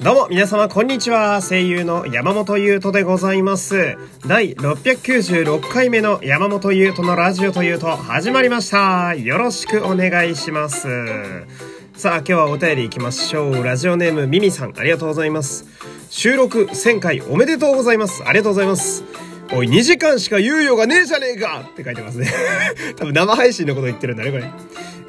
どうも皆様こんにちは。声優の山本優斗でございます。第696回目の山本優斗のラジオというと始まりました。よろしくお願いします。さあ今日はお便り行きましょう。ラジオネームミミさんありがとうございます。収録1000回おめでとうございます。ありがとうございます。おい、2時間しか猶予がねえじゃねえかって書いてますね。多分生配信のこと言ってるんだね、これ。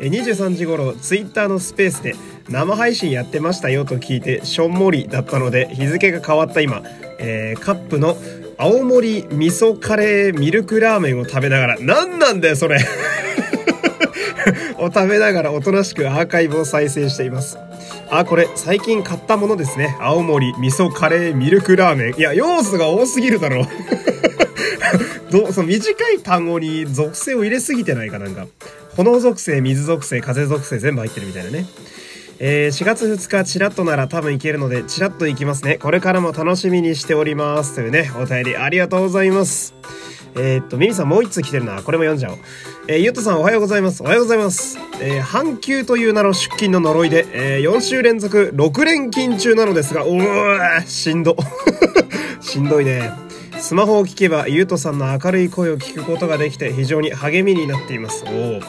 23時頃、ツイッターのスペースで生配信やってましたよと聞いて、しょんもりだったので、日付が変わった今、えー、カップの青森味噌カレーミルクラーメンを食べながら、何なんだよ、それ を食べながらおとなしくアーカイブを再生しています。あ、これ最近買ったものですね。青森味噌カレーミルクラーメン。いや、要素が多すぎるだろ。どその短い単語に属性を入れすぎてないかなんか。炎属性、水属性、風属性全部入ってるみたいなね。えー、4月2日、チラッとなら多分行けるので、チラッと行きますね。これからも楽しみにしております。というね、お便りありがとうございます。えー、っと、ミミさんもう一通来てるな。これも読んじゃおう。えー、ゆっとさんおはようございます。おはようございます。えー、半休という名の出勤の呪いで、えー、4週連続6連勤中なのですが、おー、しんど。しんどいね。スマホを聞けば、ゆうとさんの明るい声を聞くことができて非常に励みになっています。お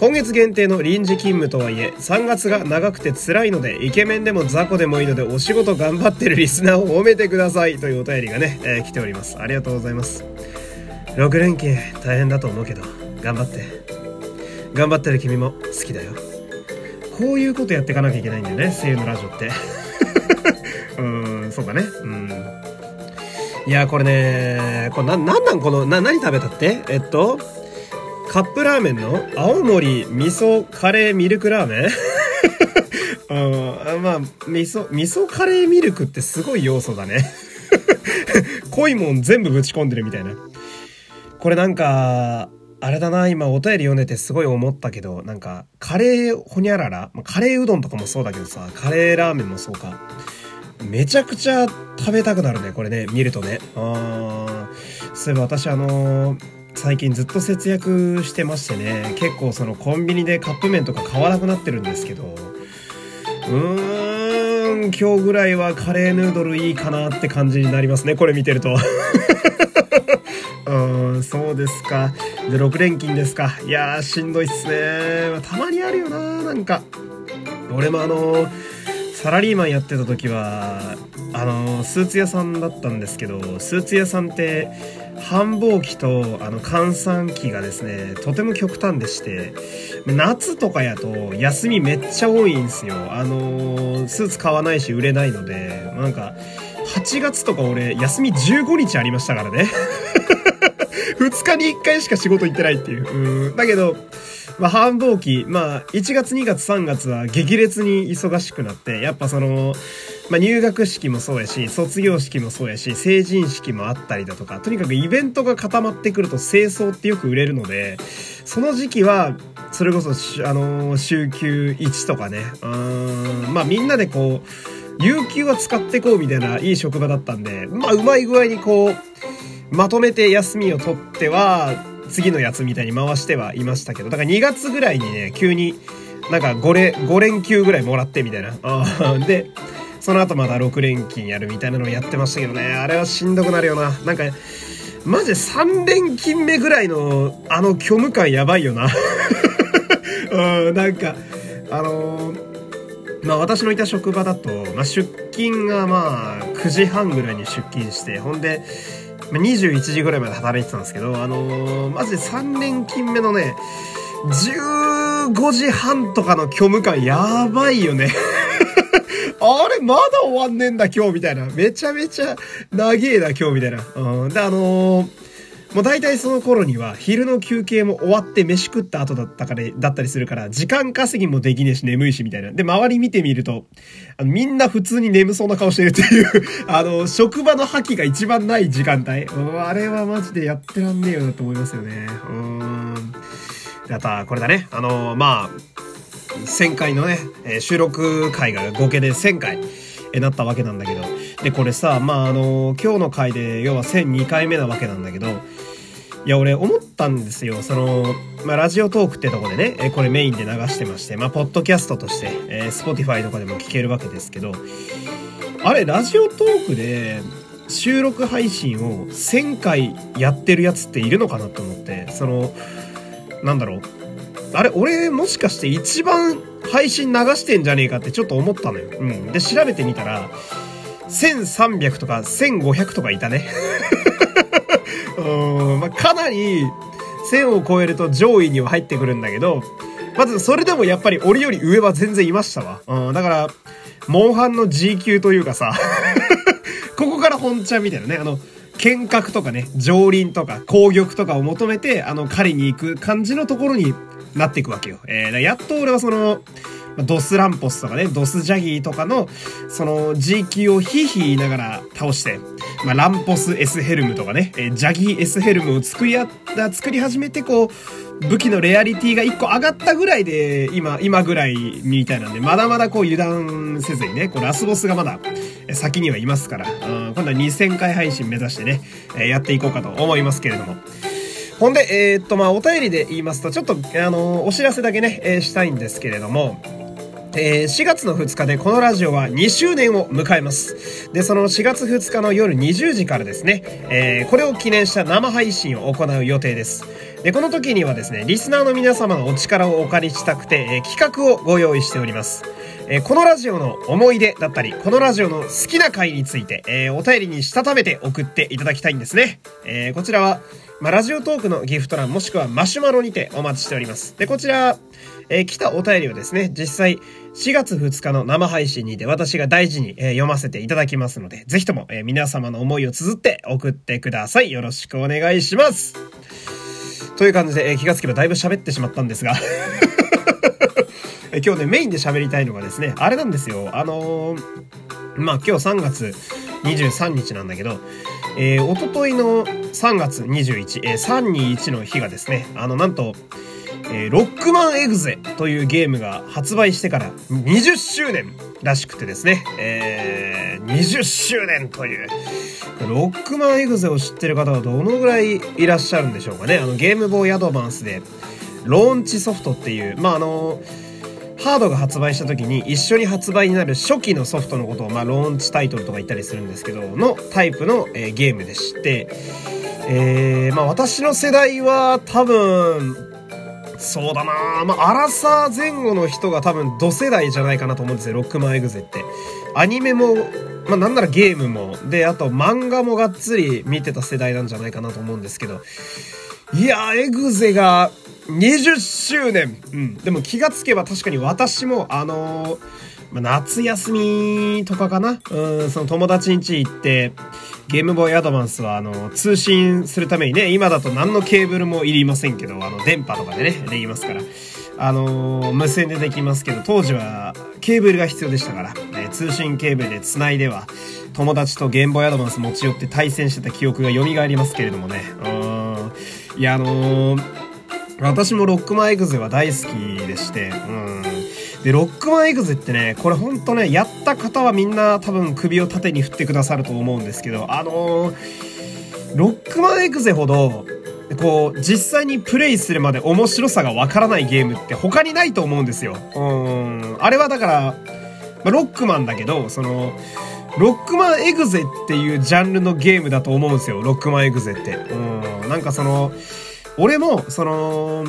今月限定の臨時勤務とはいえ、3月が長くて辛いので、イケメンでも雑魚でもいいので、お仕事頑張ってるリスナーを褒めてくださいというお便りがね、えー、来ております。ありがとうございます。6連勤大変だと思うけど、頑張って。頑張ってる君も好きだよ。こういうことやっていかなきゃいけないんだよね、声優のラジオって。うーん、そうだね。うん。いや、これね、これな、なんなんこの、な、何食べたって？えっと、カップラーメンの青森味噌カレーミルクラーメン？うん、まあ、味噌、味噌カレーミルクってすごい要素だね 濃いもん全部ぶち込んでるみたいな。これなんか、あれだな、今お便り読んでてすごい思ったけど、なんか、カレーほにゃらら、カレーうどんとかもそうだけどさ、カレーラーメンもそうか。めちゃくちゃ食べたくなるね、これね、見るとね。あーそういえば私あのー、最近ずっと節約してましてね、結構そのコンビニでカップ麺とか買わなくなってるんですけど、うーん、今日ぐらいはカレーヌードルいいかなって感じになりますね、これ見てると。うん、そうですか。で、6連勤ですか。いやー、しんどいっすね。たまにあるよな、なんか。俺もあのサラリーマンやってた時はあのスーツ屋さんだったんですけどスーツ屋さんって繁忙期とあの閑散期がですねとても極端でして夏とかやと休みめっちゃ多いんですよあのスーツ買わないし売れないのでなんか8月とか俺休み15日ありましたからね 2日に1回しか仕事行ってないっていう。う。だけど、まあ、繁忙期、まあ、1月、2月、3月は激烈に忙しくなって、やっぱその、まあ、入学式もそうやし、卒業式もそうやし、成人式もあったりだとか、とにかくイベントが固まってくると清掃ってよく売れるので、その時期は、それこそ、あのー、週休1とかね、うん、まあみんなでこう、有給は使ってこうみたいないい職場だったんで、まあうまい具合にこう、まとめて休みを取っては、次のやつみたいに回してはいましたけど、だから2月ぐらいにね、急になんか5連、5連休ぐらいもらってみたいな。で、その後まだ6連勤やるみたいなのをやってましたけどね、あれはしんどくなるよな。なんか、マジで3連勤目ぐらいのあの虚無感やばいよな。うん、なんか、あのー、まあ私のいた職場だと、まあ出勤がまあ9時半ぐらいに出勤して、ほんで、まあ21時ぐらいまで働いてたんですけど、あのー、マジで3連勤目のね、15時半とかの虚無感やばいよねあれまだ終わんねえんだ今日みたいな。めちゃめちゃ長えな今日みたいな。うん。で、あのーもう大体その頃には昼の休憩も終わって飯食った後だったから、だったりするから、時間稼ぎもできねえし眠いしみたいな。で、周り見てみると、あのみんな普通に眠そうな顔してるっていう あの、職場の覇気が一番ない時間帯。あれはマジでやってらんねえよなと思いますよね。うん。あとは、これだね。あの、まあ、1000回のね、え収録回が合計で1000回。えなったわけなんだけど。で、これさ、まあ、あの、今日の回で、要は1002回目なわけなんだけど、いや、俺思ったんですよ。その、まあ、ラジオトークってとこでね、えこれメインで流してまして、まあ、ポッドキャストとして、えー、Spotify とかでも聞けるわけですけど、あれ、ラジオトークで収録配信を1000回やってるやつっているのかなと思って、その、なんだろう。あれ、俺もしかして一番配信流してんじゃねえかってちょっと思ったのよ。うん。で、調べてみたら、1300とか1500とかいたね。うん、まあ、かなり1000を超えると上位には入ってくるんだけど、まずそれでもやっぱり俺より上は全然いましたわ。うん、だから、モンハンの G 級というかさ ここから本ちゃんみたいなね、あの、剣客とかね、上輪とか攻撃とかを求めて、あの、狩りに行く感じのところになっていくわけよ。えー、やっと俺はその、ドスランポスとかね、ドスジャギーとかの、その G 級をヒーヒー言いながら倒して、まあ、ランポス S ヘルムとかね、えー、ジャギー S ヘルムを作りやった、作り始めて、こう、武器のレアリティが1個上がったぐらいで、今、今ぐらいみたいなんで、まだまだこう油断せずにね、こうラスボスがまだ先にはいますから、うん、今度は2000回配信目指してね、えやっていこうかと思いますけれども。ほんで、えー、っと、まあ、お便りで言いますと、ちょっと、あのお知らせだけね、えー、したいんですけれども、えー、4月の2日でこのラジオは2周年を迎えます。で、その4月2日の夜20時からですね、えー、これを記念した生配信を行う予定です。で、この時にはですね、リスナーの皆様のお力をお借りしたくて、えー、企画をご用意しております。え、このラジオの思い出だったり、このラジオの好きな回について、え、お便りにしたためて送っていただきたいんですね。え、こちらは、ま、ラジオトークのギフト欄もしくはマシュマロにてお待ちしております。で、こちら、えー、来たお便りをですね、実際4月2日の生配信にて私が大事に、えー、読ませていただきますので、ぜひとも、えー、皆様の思いを綴って送ってください。よろしくお願いします。という感じで、え気がつけばだいぶ喋ってしまったんですが 今日ね、メインで喋りたいのがですね、あれなんですよ。あのー、まあ、今日3月23日なんだけど、えー、おとといの3月21、えー、321の日がですね、あの、なんと、えー、ロックマンエグゼというゲームが発売してから20周年らしくてですね、えー、20周年という、ロックマンエグゼを知ってる方はどのぐらいいらっしゃるんでしょうかね。あの、ゲームボーイアドバンスで、ローンチソフトっていう、まあ、あの、ハードが発売した時に一緒に発売になる初期のソフトのことを、まあ、ローンチタイトルとか言ったりするんですけど、のタイプの、えー、ゲームでして、えー、まあ私の世代は多分、そうだなまあ、アラサー前後の人が多分、同世代じゃないかなと思うんですよ、ロックマンエグゼって。アニメも、まあ、なんならゲームも、で、あと漫画もがっつり見てた世代なんじゃないかなと思うんですけど、いやエグゼが20周年うん。でも気がつけば確かに私も、あのーまあ、夏休みとかかなうん、その友達ん家行って、ゲームボーイアドバンスは、あの、通信するためにね、今だと何のケーブルもいりませんけど、あの、電波とかでね、できますから。あの無線でできますけど、当時はケーブルが必要でしたから、ね、通信ケーブルで繋いでは、友達とゲームボーイアドバンス持ち寄って対戦してた記憶が蘇りますけれどもね。うん。いや、あのー、私もロックマンエグゼは大好きでして、うん。で、ロックマンエグゼってね、これほんとね、やった方はみんな多分首を縦に振ってくださると思うんですけど、あのー、ロックマンエグゼほど、こう、実際にプレイするまで面白さがわからないゲームって他にないと思うんですよ。うん。あれはだから、ま、ロックマンだけど、その、ロックマンエグゼっていうジャンルのゲームだと思うんですよ。ロックマンエグゼって。うん。なんかその、俺も、その、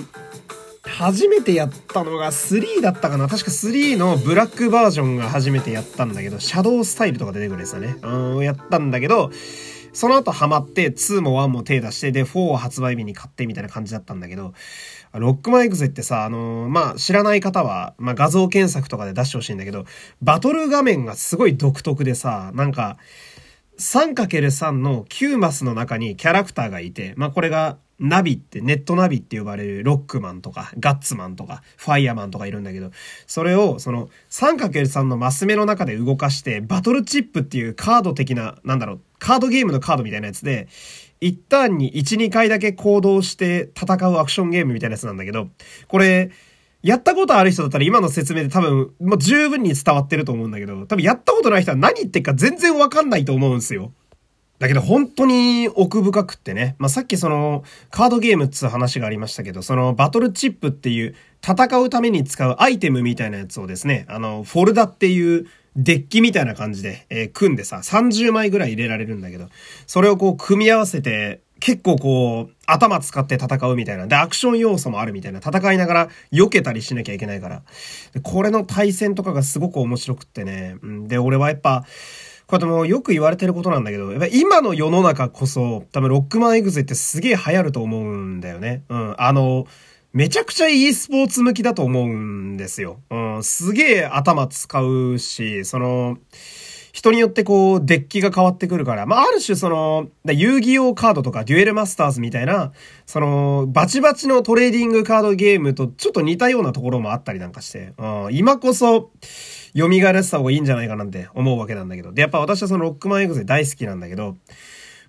初めてやったのが3だったかな確か3のブラックバージョンが初めてやったんだけど、シャドウスタイルとか出てくるやつだね。うん、やったんだけど、その後ハマって2も1も手出して、で、4を発売日に買ってみたいな感じだったんだけど、ロックマンエグゼってさ、あのー、まあ、知らない方は、まあ、画像検索とかで出してほしいんだけど、バトル画面がすごい独特でさ、なんか、3×3 の9マスの中にキャラクターがいて、まあ、これがナビって、ネットナビって呼ばれるロックマンとか、ガッツマンとか、ファイヤーマンとかいるんだけど、それを、その、3×3 のマス目の中で動かして、バトルチップっていうカード的な、なんだろう、カードゲームのカードみたいなやつで、一旦に1、2回だけ行動して戦うアクションゲームみたいなやつなんだけど、これ、やったことある人だったら今の説明で多分、もう十分に伝わってると思うんだけど、多分やったことない人は何言ってるか全然わかんないと思うんすよ。だけど本当に奥深くってね。まあ、さっきそのカードゲームっつう話がありましたけど、そのバトルチップっていう戦うために使うアイテムみたいなやつをですね、あの、フォルダっていうデッキみたいな感じで、えー、組んでさ、30枚ぐらい入れられるんだけど、それをこう組み合わせて、結構こう、頭使って戦うみたいな。で、アクション要素もあるみたいな。戦いながら避けたりしなきゃいけないから。でこれの対戦とかがすごく面白くってね。で、俺はやっぱ、これでもよく言われてることなんだけど、やっぱ今の世の中こそ、多分ロックマンエグゼってすげえ流行ると思うんだよね。うん。あの、めちゃくちゃ e スポーツ向きだと思うんですよ。うん。すげえ頭使うし、その、人によってこう、デッキが変わってくるから、まあ、ある種その、遊戯王カードとかデュエルマスターズみたいな、その、バチバチのトレーディングカードゲームとちょっと似たようなところもあったりなんかして、うん、今こそ、蘇らせた方がいいんじゃないかなんて思うわけなんだけど。で、やっぱ私はそのロックマンエグゼ大好きなんだけど、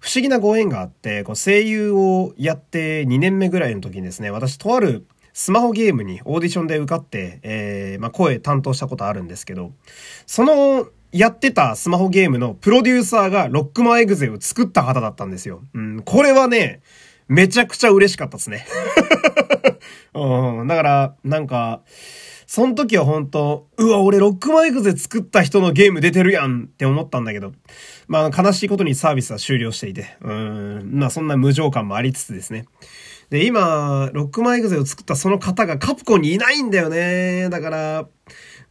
不思議なご縁があって、こう声優をやって2年目ぐらいの時にですね、私とあるスマホゲームにオーディションで受かって、えー、まあ、声担当したことあるんですけど、そのやってたスマホゲームのプロデューサーがロックマンエグゼを作った方だったんですよ。うん、これはね、めちゃくちゃ嬉しかったですね。うん、だから、なんか、その時は本当うわ、俺ロックマンエグゼ作った人のゲーム出てるやんって思ったんだけど、まあ悲しいことにサービスは終了していて、うん、まあそんな無情感もありつつですね。で、今、ロックマンエグゼを作ったその方がカプコンにいないんだよね。だから、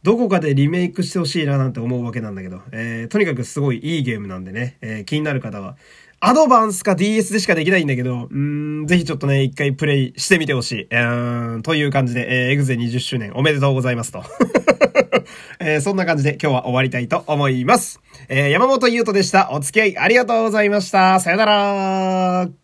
どこかでリメイクしてほしいななんて思うわけなんだけど、えー、とにかくすごいいいゲームなんでね、えー、気になる方は、アドバンスか DS でしかできないんだけど、うん、ぜひちょっとね、一回プレイしてみてほしい。うん、という感じで、えー、エグゼ20周年おめでとうございますと。えー、そんな感じで今日は終わりたいと思います。えー、山本優斗でした。お付き合いありがとうございました。さよなら